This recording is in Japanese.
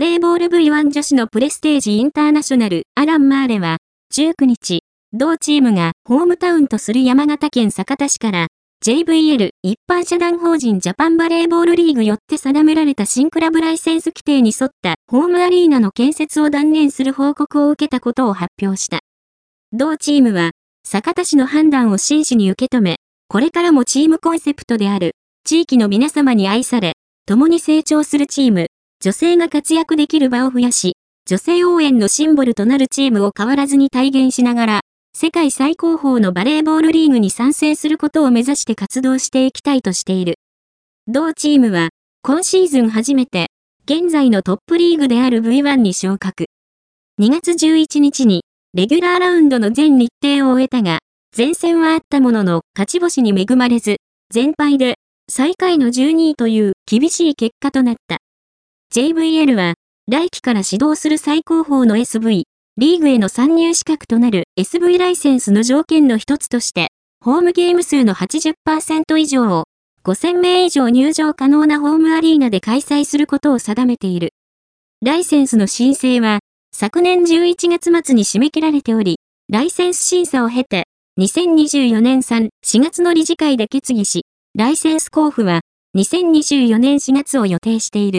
バレーボール V1 女子のプレステージインターナショナルアラン・マーレは、19日、同チームがホームタウンとする山形県酒田市から JVL 一般社団法人ジャパンバレーボールリーグよって定められた新クラブライセンス規定に沿ったホームアリーナの建設を断念する報告を受けたことを発表した。同チームは、酒田市の判断を真摯に受け止め、これからもチームコンセプトである、地域の皆様に愛され、共に成長するチーム、女性が活躍できる場を増やし、女性応援のシンボルとなるチームを変わらずに体現しながら、世界最高峰のバレーボールリーグに参戦することを目指して活動していきたいとしている。同チームは、今シーズン初めて、現在のトップリーグである V1 に昇格。2月11日に、レギュラーラウンドの全日程を終えたが、前線はあったものの勝ち星に恵まれず、全敗で最下位の12位という厳しい結果となった。JVL は、来期から指導する最高峰の SV、リーグへの参入資格となる SV ライセンスの条件の一つとして、ホームゲーム数の80%以上を5000名以上入場可能なホームアリーナで開催することを定めている。ライセンスの申請は、昨年11月末に締め切られており、ライセンス審査を経て、2024年3、4月の理事会で決議し、ライセンス交付は2024年4月を予定している。